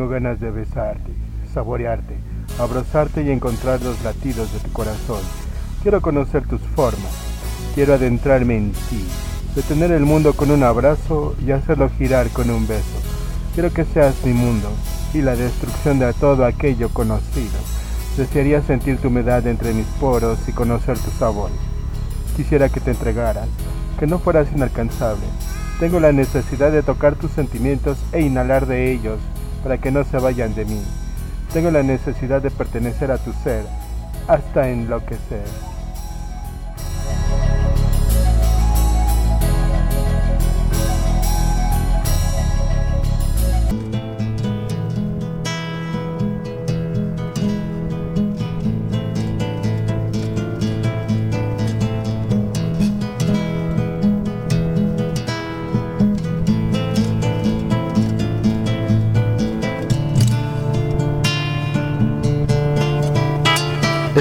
Tengo ganas de besarte, saborearte, abrazarte y encontrar los latidos de tu corazón. Quiero conocer tus formas. Quiero adentrarme en ti, detener el mundo con un abrazo y hacerlo girar con un beso. Quiero que seas mi mundo y la destrucción de todo aquello conocido. Desearía sentir tu humedad entre mis poros y conocer tu sabor. Quisiera que te entregaras, que no fueras inalcanzable. Tengo la necesidad de tocar tus sentimientos e inhalar de ellos para que no se vayan de mí. Tengo la necesidad de pertenecer a tu ser hasta enloquecer.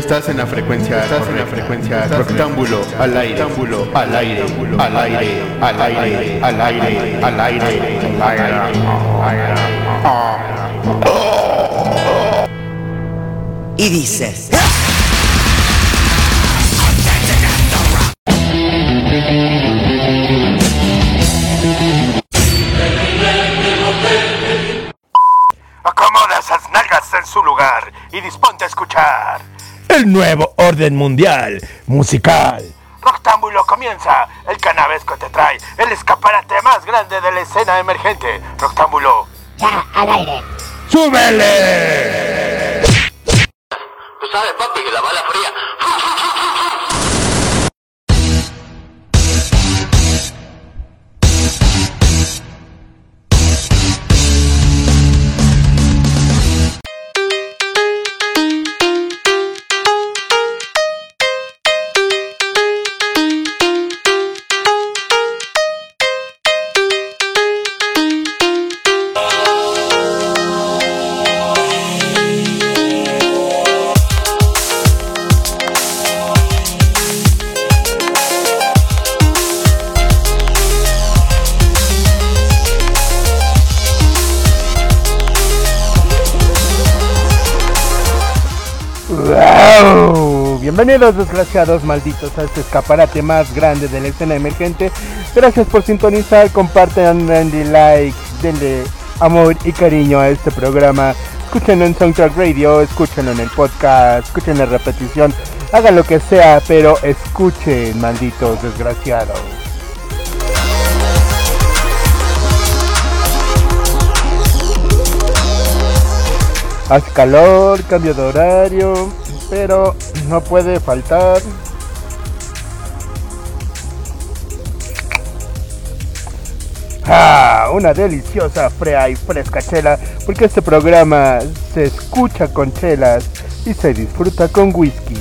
Estás en la frecuencia, estás en la frecuencia rectángulo al aire, al aire, al aire, al aire, al aire, al aire, al aire. Y dices. Acomoda esas nalgas en su lugar y disponte a escuchar. Nuevo orden mundial musical. Roctámbulo comienza. El canavesco te trae el escaparate más grande de la escena emergente. Roctámbulo. Ya, al aire. ¡Súbele! Tú sabes, papi, que la bala fría. Bienvenidos desgraciados malditos a este escaparate más grande de la escena emergente. Gracias por sintonizar, compartan, denle like, denle amor y cariño a este programa. Escúchenlo en Soundtrack Radio, escúchenlo en el podcast, escuchen la repetición, hagan lo que sea, pero escuchen, malditos desgraciados. Hace calor, cambio de horario, pero no puede faltar. Ah, una deliciosa, frea y fresca chela, porque este programa se escucha con chelas y se disfruta con whisky.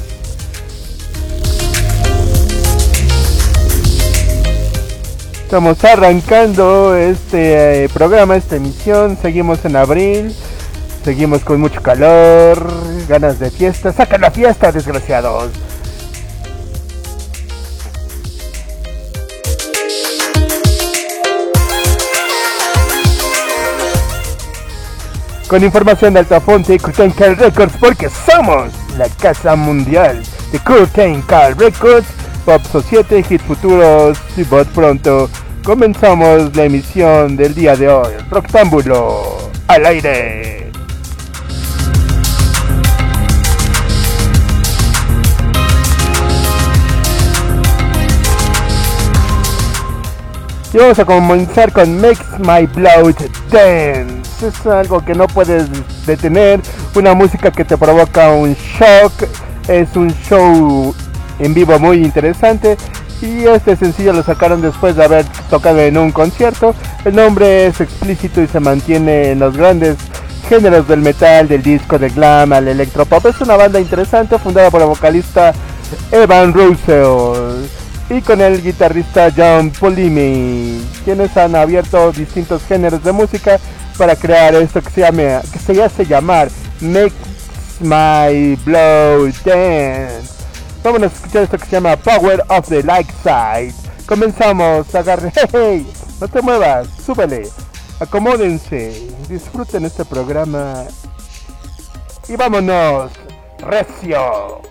Estamos arrancando este eh, programa, esta emisión, seguimos en abril. Seguimos con mucho calor, ganas de fiesta. ¡Saca la fiesta, desgraciados! Con información de Altafonte y Curtain Car Records, porque somos la casa mundial de Curtain Car Records, Pop Society, Hit Futuros y Bot Pronto. Comenzamos la emisión del día de hoy. Roctámbulo al aire. Y vamos a comenzar con Makes My Blood Dance. Es algo que no puedes detener, una música que te provoca un shock, es un show en vivo muy interesante. Y este sencillo lo sacaron después de haber tocado en un concierto. El nombre es explícito y se mantiene en los grandes géneros del metal, del disco, del glam, al electropop. Es una banda interesante fundada por el vocalista Evan Russell y con el guitarrista John Polimi, quienes han abierto distintos géneros de música para crear esto que se, llama, que se hace llamar Make My Blow Dance. Vamos a escuchar esto que se llama Power of the Light Side. Comenzamos, agarre, hey, no te muevas, súbele. Acomódense, disfruten este programa y vámonos, recio.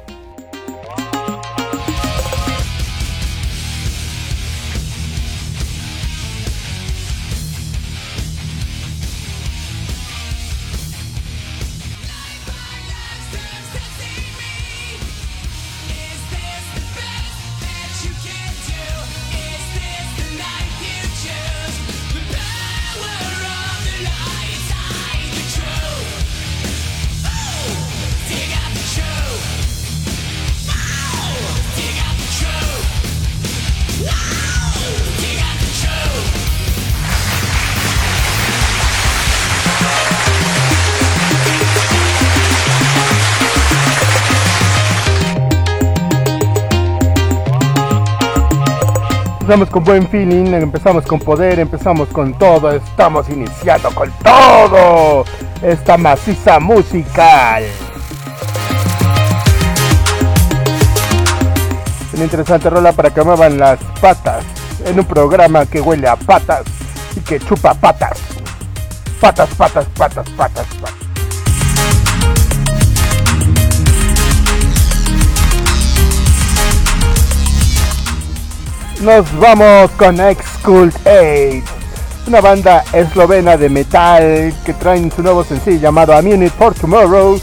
Empezamos con buen feeling, empezamos con poder, empezamos con todo, estamos iniciando con todo esta maciza musical. Una interesante rola para que muevan las patas en un programa que huele a patas y que chupa patas. Patas, patas, patas, patas, patas. Nos vamos con X-Cult 8, una banda eslovena de metal que traen su nuevo sencillo llamado A Minute for Tomorrow,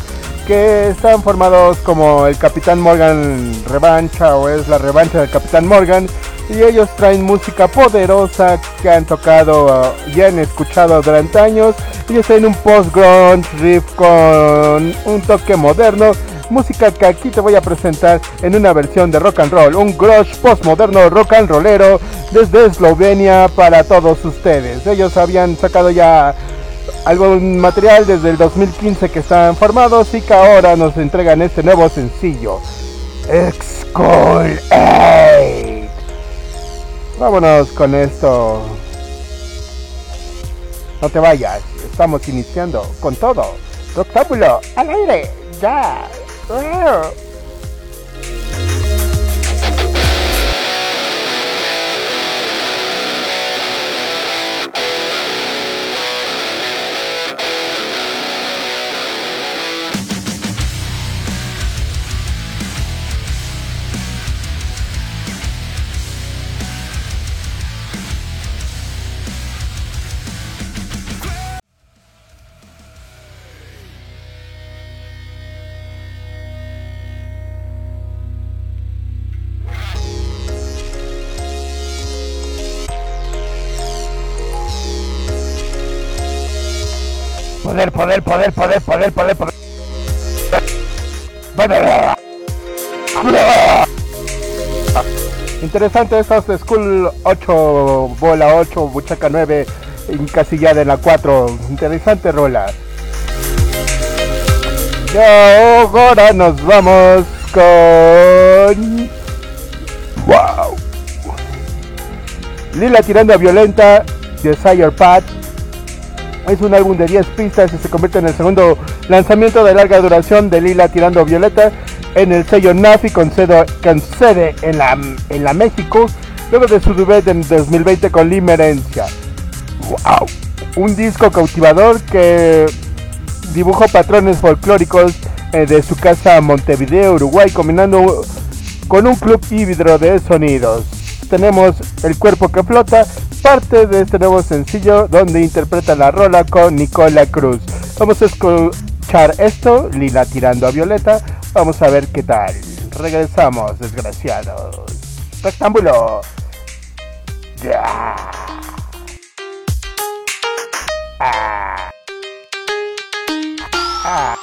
que están formados como el Capitán Morgan revancha o es la revancha del Capitán Morgan y ellos traen música poderosa que han tocado y han escuchado durante años. Ellos traen un post-grunge riff con un toque moderno música que aquí te voy a presentar en una versión de rock and roll, un grunge postmoderno rock and rollero desde Eslovenia para todos ustedes. Ellos habían sacado ya algún material desde el 2015 que están formados y que ahora nos entregan este nuevo sencillo. Excol 8. Vámonos con esto. No te vayas, estamos iniciando con todo. Roctábulo al aire, ya. Yeah. Poder, poder, poder, poder, poder, poder, poder. Interesante estas de School 8, bola 8, buchaca 9, encasillada en la 4. Interesante rola. Y ahora nos vamos con... ¡Wow! Lila tirando a violenta, Desire Path. Es un álbum de 10 pistas y se convierte en el segundo lanzamiento de larga duración de Lila tirando violeta en el sello Nafi con sede, en, la, en la México, luego de su debut en 2020 con Limerencia. ¡Wow! Un disco cautivador que dibujó patrones folclóricos eh, de su casa Montevideo, Uruguay, combinando con un club híbrido de sonidos. Tenemos El cuerpo que flota, parte de este nuevo sencillo donde interpreta la rola con Nicola Cruz. Vamos a escuchar esto, Lila tirando a Violeta. Vamos a ver qué tal. Regresamos, desgraciados. Rectángulo. Ya. Ah. Ah.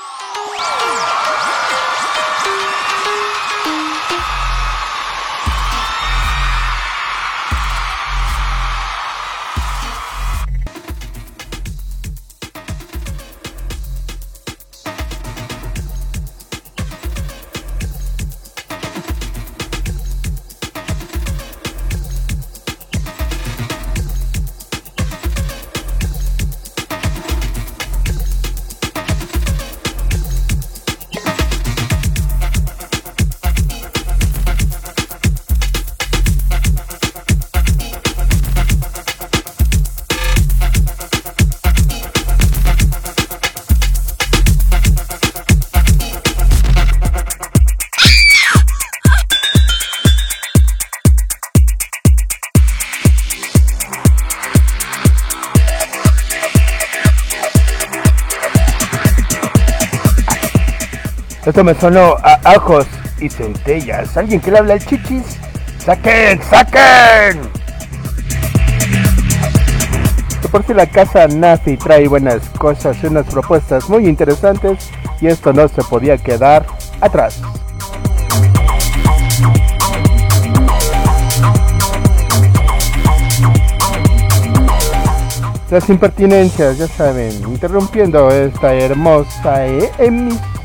Esto me sonó a ajos y centellas. ¿Alguien que le habla al chichis? ¡Saquen! ¡Saquen! por si la casa y trae buenas cosas y unas propuestas muy interesantes y esto no se podía quedar atrás. Las impertinencias, ya saben, interrumpiendo esta hermosa emisión.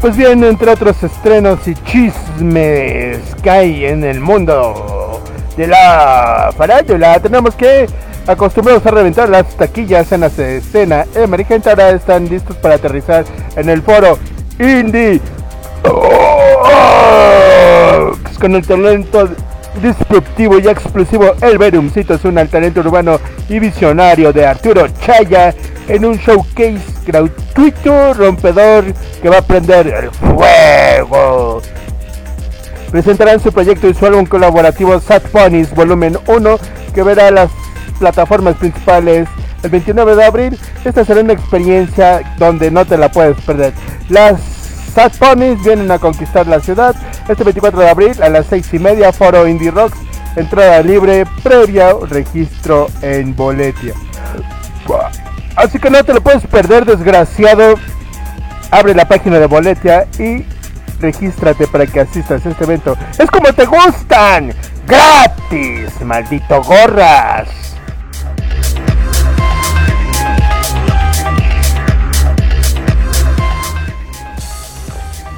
Pues bien, entre otros estrenos y chismes que hay en el mundo de la farándula, tenemos que acostumbrados a reventar las taquillas en la escena emergente, ahora están listos para aterrizar en el foro Indie con el talento disruptivo y explosivo El Verumcito es un talento urbano y visionario de Arturo Chaya en un showcase gratuito rompedor que va a prender el fuego. Presentarán su proyecto y su álbum colaborativo Sad Ponies Volumen 1 que verá las plataformas principales el 29 de abril. Esta será una experiencia donde no te la puedes perder. Las Sad Ponies vienen a conquistar la ciudad este 24 de abril a las 6 y media, Foro Indie Rocks, entrada libre, previa registro en Boletia. Así que no te lo puedes perder, desgraciado. Abre la página de Boletia y regístrate para que asistas a este evento. Es como te gustan. Gratis, maldito gorras.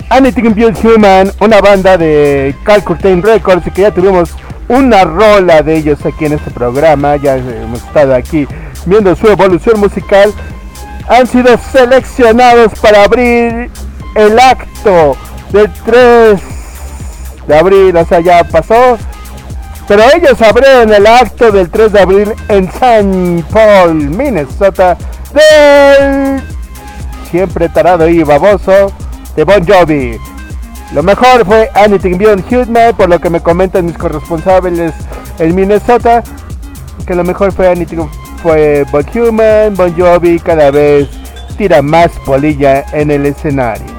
Anything Build Human, una banda de Cal Curtain Records y que ya tuvimos una rola de ellos aquí en este programa. Ya hemos estado aquí viendo su evolución musical, han sido seleccionados para abrir el acto del 3 de abril, o sea, ya pasó. Pero ellos abrieron el acto del 3 de abril en St. Paul, Minnesota, del siempre tarado y baboso de Bon Jovi. Lo mejor fue Anything Beyond Human, por lo que me comentan mis corresponsables en Minnesota, que lo mejor fue Anything fue Bon Human, Bon Jovi cada vez tira más polilla en el escenario.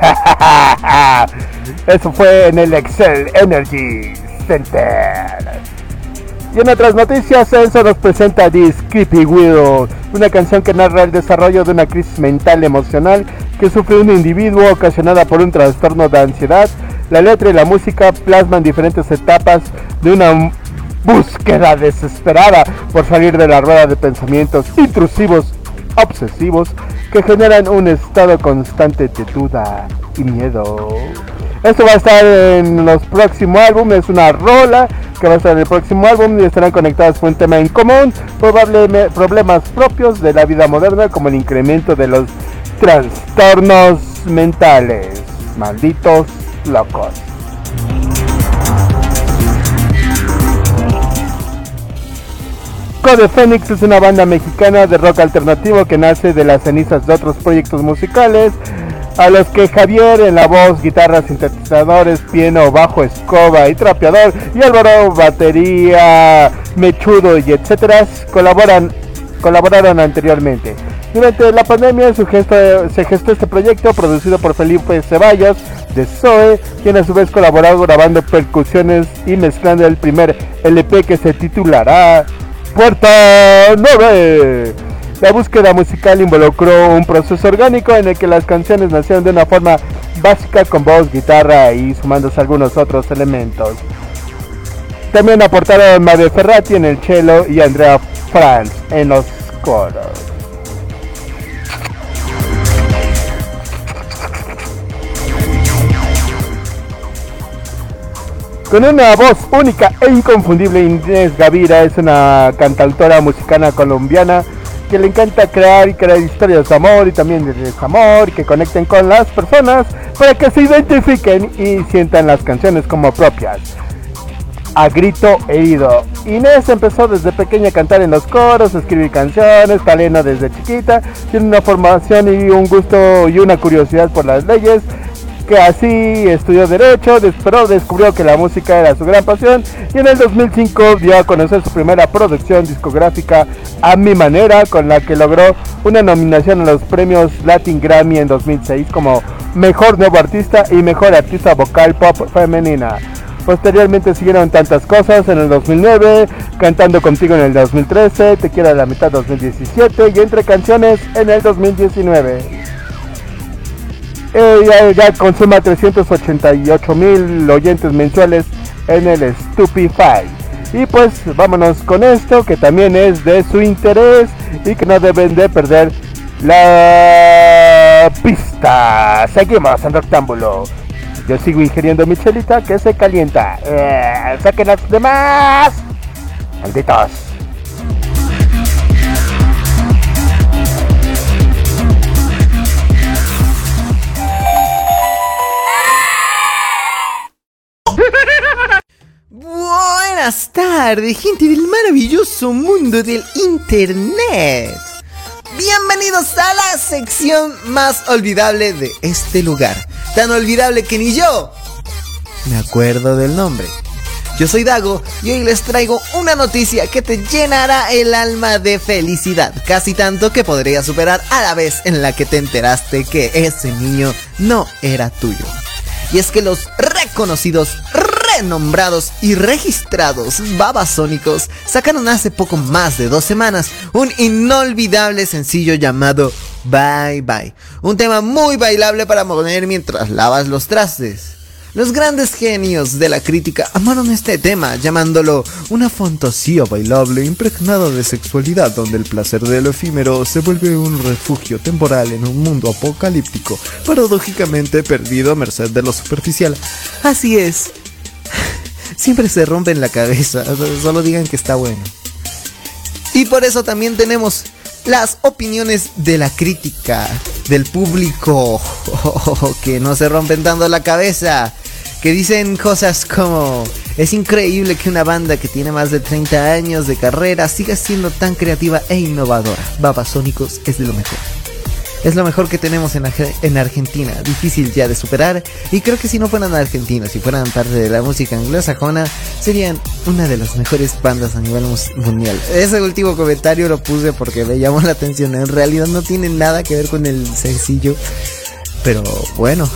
Eso fue en el Excel Energy Center. Y en otras noticias, Enzo nos presenta This Creepy Widow, una canción que narra el desarrollo de una crisis mental emocional que sufre un individuo ocasionada por un trastorno de ansiedad la letra y la música plasman diferentes etapas de una búsqueda desesperada por salir de la rueda de pensamientos intrusivos, obsesivos, que generan un estado constante de duda y miedo. Esto va a estar en los próximos álbumes, es una rola que va a estar en el próximo álbum y estarán conectadas con un tema en común, problemas propios de la vida moderna como el incremento de los trastornos mentales. Malditos locos. Code Phoenix es una banda mexicana de rock alternativo que nace de las cenizas de otros proyectos musicales, a los que Javier en la voz, guitarras, sintetizadores, piano, bajo, escoba y trapeador, y Álvaro batería, mechudo y etcétera, colaboran, colaboraron anteriormente. Durante la pandemia se gestó este proyecto producido por Felipe Ceballos de Zoe, quien a su vez colaboró grabando percusiones y mezclando el primer LP que se titulará Puerta 9. La búsqueda musical involucró un proceso orgánico en el que las canciones nacieron de una forma básica con voz, guitarra y sumándose algunos otros elementos. También aportaron Mario Ferrati en el cello y Andrea Franz en los coros. Con una voz única e inconfundible, Inés Gavira es una cantautora musicana colombiana que le encanta crear y crear historias de amor y también de desamor que conecten con las personas para que se identifiquen y sientan las canciones como propias. a grito herido. Inés empezó desde pequeña a cantar en los coros, escribir canciones, talena desde chiquita, tiene una formación y un gusto y una curiosidad por las leyes que así estudió Derecho, pero descubrió que la música era su gran pasión y en el 2005 dio a conocer su primera producción discográfica A Mi Manera, con la que logró una nominación a los premios Latin Grammy en 2006 como Mejor Nuevo Artista y Mejor Artista Vocal Pop Femenina. Posteriormente siguieron tantas cosas en el 2009, Cantando Contigo en el 2013, Te Quiero a la Mitad 2017 y Entre Canciones en el 2019 ella ya consuma 388 mil oyentes mensuales en el Stupify. Y pues vámonos con esto que también es de su interés y que no deben de perder la pista. Seguimos en Rectángulo. Yo sigo ingiriendo mi chelita que se calienta. Eh, saquen las demás. Malditos. Buenas tardes, gente del maravilloso mundo del Internet. Bienvenidos a la sección más olvidable de este lugar. Tan olvidable que ni yo me acuerdo del nombre. Yo soy Dago y hoy les traigo una noticia que te llenará el alma de felicidad, casi tanto que podría superar a la vez en la que te enteraste que ese niño no era tuyo. Y es que los reconocidos nombrados y registrados babasónicos sacaron hace poco más de dos semanas un inolvidable sencillo llamado Bye Bye. Un tema muy bailable para poner mientras lavas los trastes. Los grandes genios de la crítica amaron este tema, llamándolo una fantasía bailable impregnada de sexualidad donde el placer de lo efímero se vuelve un refugio temporal en un mundo apocalíptico, paradójicamente perdido a merced de lo superficial. Así es, siempre se rompen la cabeza. Solo digan que está bueno. Y por eso también tenemos las opiniones de la crítica, del público, que no se rompen tanto la cabeza, que dicen cosas como, es increíble que una banda que tiene más de 30 años de carrera siga siendo tan creativa e innovadora. Babasónicos es de lo mejor. Es lo mejor que tenemos en, en, Argentina, difícil ya de superar. Y creo que si no fueran argentinos, si fueran parte de la música anglosajona, serían una de las mejores bandas a nivel mundial. Ese último comentario lo puse porque me llamó la atención. En realidad no tiene nada que ver con el sencillo. Pero bueno.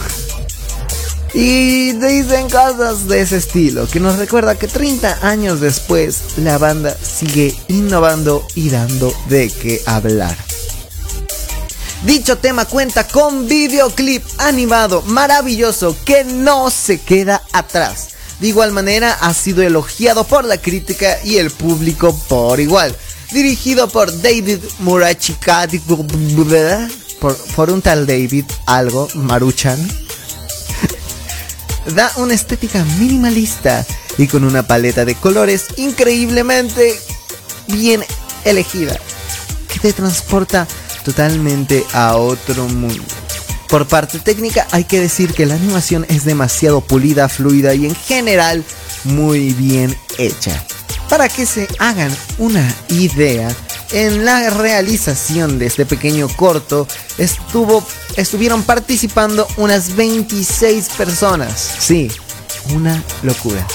Y dicen cosas de ese estilo, que nos recuerda que 30 años después la banda sigue innovando y dando de qué hablar. Dicho tema cuenta con videoclip animado maravilloso que no se queda atrás. De igual manera ha sido elogiado por la crítica y el público por igual. Dirigido por David Murachikati por, por un tal David algo, Maruchan. da una estética minimalista y con una paleta de colores increíblemente bien elegida que te transporta totalmente a otro mundo. Por parte técnica hay que decir que la animación es demasiado pulida, fluida y en general muy bien hecha. Para que se hagan una idea, en la realización de este pequeño corto estuvo, estuvieron participando unas 26 personas. Sí, una locura.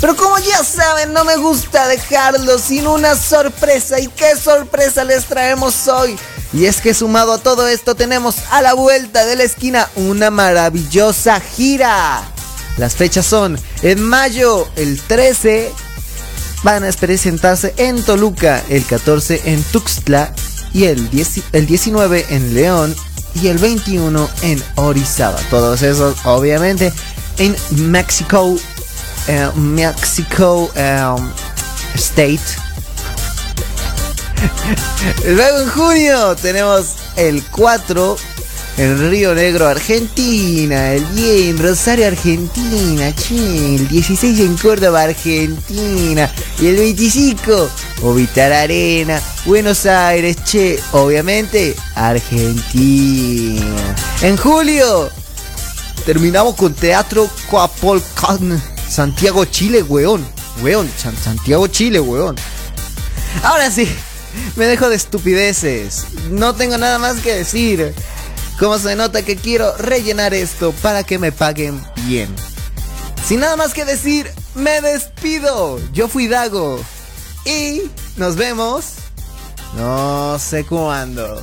Pero como ya saben, no me gusta dejarlo sin una sorpresa. ¿Y qué sorpresa les traemos hoy? Y es que sumado a todo esto tenemos a la vuelta de la esquina una maravillosa gira. Las fechas son en mayo el 13 van a presentarse en Toluca, el 14 en Tuxtla y el, el 19 en León y el 21 en Orizaba. Todos esos obviamente en Mexico, eh, um, State Luego en junio tenemos el 4 en Río Negro, Argentina. El 10 en Rosario, Argentina. el 16 en Córdoba, Argentina. Y el 25, Ovitar Arena, Buenos Aires, che. Obviamente, Argentina. En julio, terminamos con Teatro Coapolcan, Santiago, Chile, weón. Weón, Santiago, Chile, weón. Ahora sí, me dejo de estupideces. No tengo nada más que decir. Como se nota que quiero rellenar esto para que me paguen bien. Sin nada más que decir, me despido. Yo fui Dago. Y nos vemos. No sé cuándo.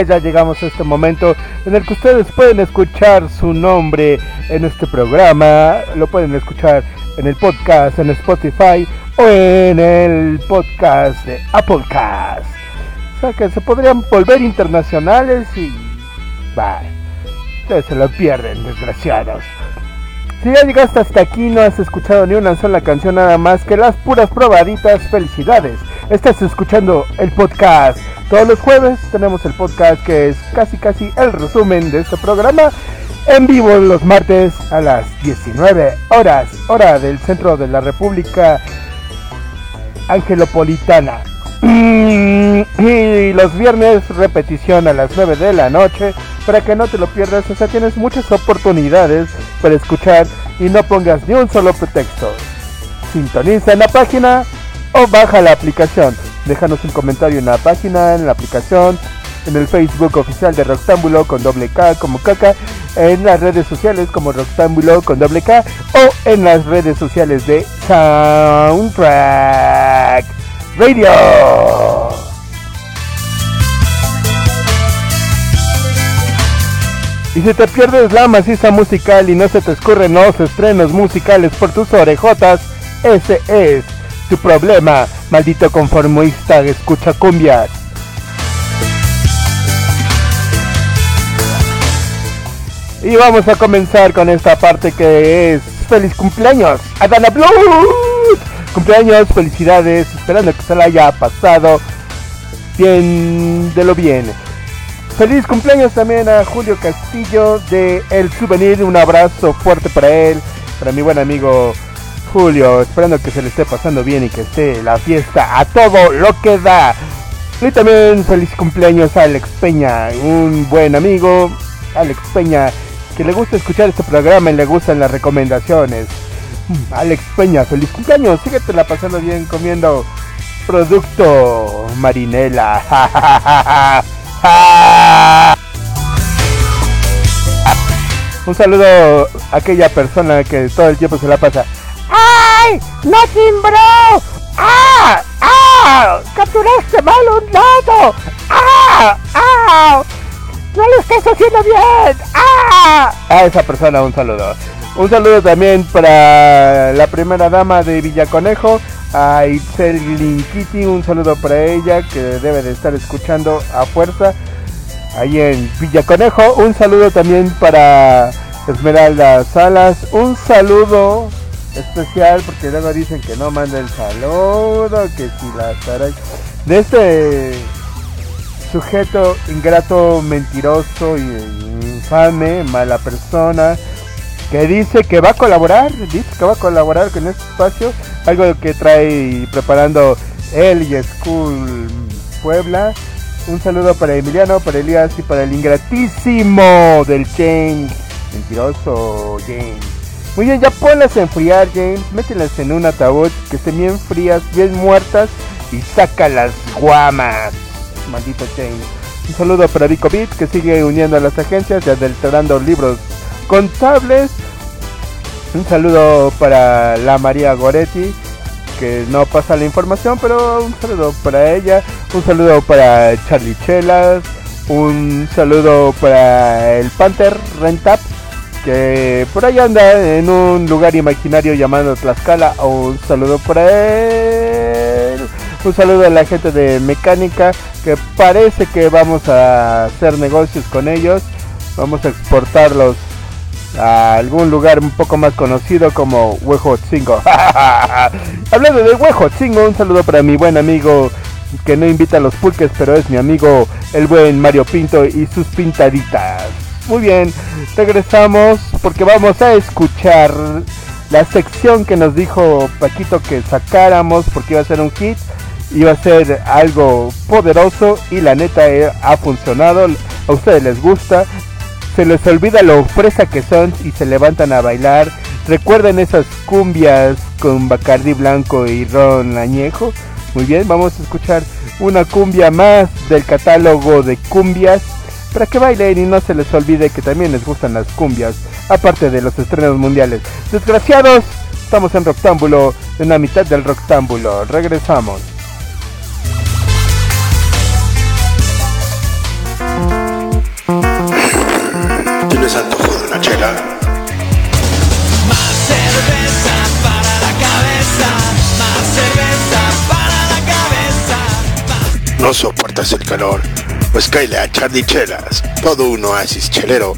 ya llegamos a este momento en el que ustedes pueden escuchar su nombre en este programa. Lo pueden escuchar en el podcast, en Spotify o en el podcast de Applecast. O sea que se podrían volver internacionales y... Bye. Ustedes se lo pierden, desgraciados. Si ya llegaste hasta aquí no has escuchado ni una sola canción nada más que las puras probaditas, felicidades. Estás escuchando el podcast. Todos los jueves tenemos el podcast que es casi casi el resumen de este programa. En vivo los martes a las 19 horas, hora del centro de la República Angelopolitana. Y los viernes repetición a las 9 de la noche para que no te lo pierdas. O sea, tienes muchas oportunidades para escuchar y no pongas ni un solo pretexto. Sintoniza en la página o baja la aplicación. Déjanos un comentario en la página, en la aplicación, en el Facebook oficial de Roxtámbulo con doble K como caca, en las redes sociales como Roxtámbulo con doble K o en las redes sociales de Soundtrack Radio. Y si te pierdes la maciza musical y no se te escurren los estrenos musicales por tus orejotas, ese es tu problema, maldito conformista escucha cumbias. Y vamos a comenzar con esta parte que es feliz cumpleaños, Adana Blue. Cumpleaños, felicidades, esperando que se la haya pasado bien de lo bien. Feliz cumpleaños también a Julio Castillo de El Souvenir, un abrazo fuerte para él, para mi buen amigo Julio, esperando que se le esté pasando bien y que esté la fiesta a todo lo que da. Y también feliz cumpleaños a Alex Peña, un buen amigo, Alex Peña, que le gusta escuchar este programa y le gustan las recomendaciones. Mm, Alex Peña, feliz cumpleaños, síguete la pasando bien comiendo producto marinela. Un saludo a aquella persona que todo el tiempo se la pasa. ¡Ay! ¡No timbró! ¡Ah! ¡Ah! ¡Capturaste mal un dato! ¡Ah! ¡Ah! ¡No! ¡No lo estás haciendo bien! ¡Ah! A esa persona un saludo. Un saludo también para la primera dama de Villaconejo, a Itzel Linkiti. Un saludo para ella que debe de estar escuchando a fuerza ahí en Villaconejo. Un saludo también para Esmeralda Salas. Un saludo especial porque luego dicen que no manda el saludo, que si la estará de este sujeto ingrato, mentiroso y infame, mala persona que dice que va a colaborar, dice que va a colaborar con este espacio, algo que trae preparando él y School Puebla. Un saludo para Emiliano, para Elías y para el ingratísimo del James. Mentiroso James. Muy bien, ya ponlas a enfriar, James. Mételas en un ataúd que estén bien frías, bien muertas y saca las guamas. Maldito James. Un saludo para Vico Beat que sigue uniendo a las agencias y adulterando libros contables. Un saludo para la María Goretti que no pasa la información, pero un saludo para ella. Un saludo para Charlie Chelas. Un saludo para el Panther Rentap que por ahí anda en un lugar imaginario llamado Tlaxcala. Un saludo para él. Un saludo a la gente de mecánica que parece que vamos a hacer negocios con ellos. Vamos a exportarlos a algún lugar un poco más conocido como Huejotzingo. Hablando de Huejotzingo, un saludo para mi buen amigo que no invita a los pulques, pero es mi amigo el buen Mario Pinto y sus pintaditas. Muy bien, regresamos porque vamos a escuchar la sección que nos dijo Paquito que sacáramos porque iba a ser un hit, iba a ser algo poderoso y la neta eh, ha funcionado. A ustedes les gusta, se les olvida lo fresa que son y se levantan a bailar. Recuerden esas cumbias con Bacardi blanco y ron añejo. Muy bien, vamos a escuchar una cumbia más del catálogo de cumbias para que bailen y no se les olvide que también les gustan las cumbias, aparte de los estrenos mundiales. Desgraciados, estamos en Roctámbulo, en la mitad del Roctámbulo. Regresamos. ¿Tienes antojo de una chela? Más cerveza para la cabeza, más cerveza para la cabeza. ¿No soportas el calor? Pues cáile a Charlie Chelas, todo un oasis chelero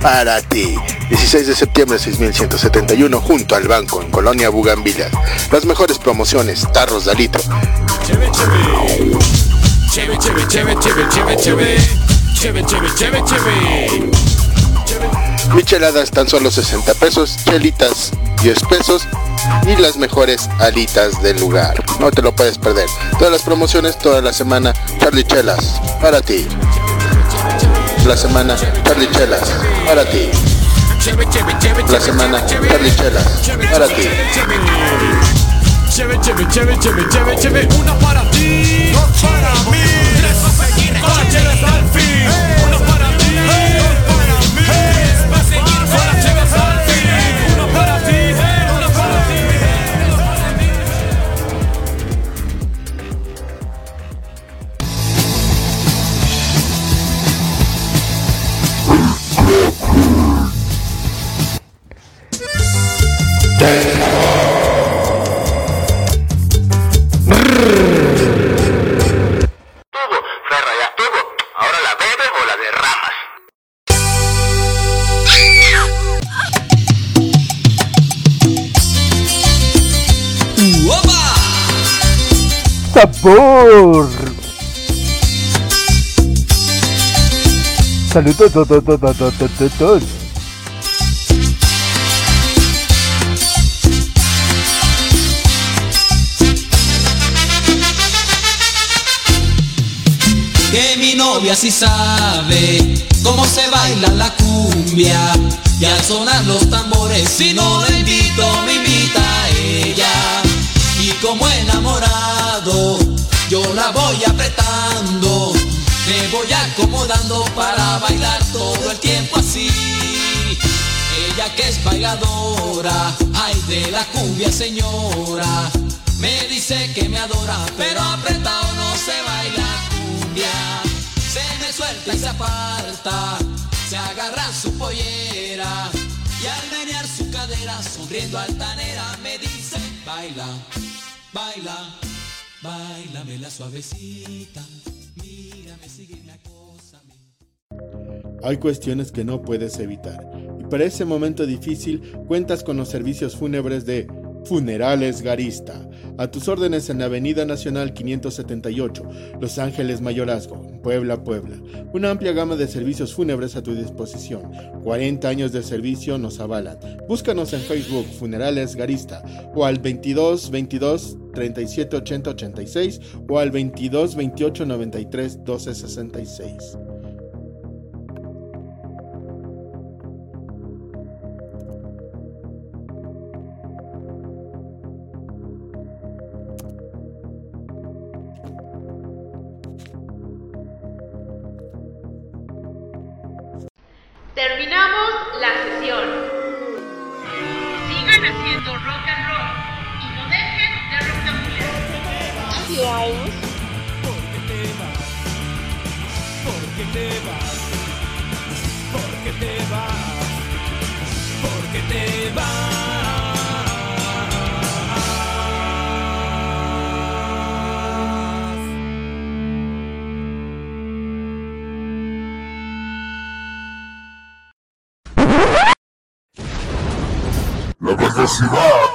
para ti. 16 de septiembre 6171 junto al banco en Colonia Bugambilias. Las mejores promociones, tarros de litro. Cheve, cheve. Cheve, cheve, cheve, cheve, cheve, cheve. Cheve, cheve, cheve, cheve. Micheladas tan solo 60 pesos, chelitas 10 pesos y las mejores alitas del lugar. No te lo puedes perder. Todas las promociones toda la semana, Charlie Chelas, para ti. La semana, Charlie Chelas, para ti. La semana, Charlie Chelas, para ti. Cheve, cheve, cheve, cheve, cheve, cheve. Una para ti, dos para mí. Tres para seguir, para cheves al fin. Sabor. Saludos, to- to- to- to- to- que mi novia sí sabe cómo se baila la cumbia. Y al sonar los tambores si no la invito me invita a ella. Y como enamorado yo la voy apretando. Me voy acomodando para bailar todo el tiempo así. Ella que es bailadora ay de la cumbia señora. Me dice que me adora pero apretado no se baila se me suelta y se aparta, se agarra su pollera y al menear su cadera, sonriendo altanera, me dice, baila, baila, bailame la suavecita, mírame, sígueme, acósame. Hay cuestiones que no puedes evitar. Y para ese momento difícil cuentas con los servicios fúnebres de Funerales Garista. A tus órdenes en la Avenida Nacional 578, Los Ángeles Mayorazgo, Puebla, Puebla. Una amplia gama de servicios fúnebres a tu disposición. 40 años de servicio nos avalan. Búscanos en Facebook Funerales Garista o al 22 22 37 80 86 o al 22 28 93 12 66. Sigan haciendo rock and roll y no dejen de rocktamulear. Adiós. Porque te vas, porque te vas, La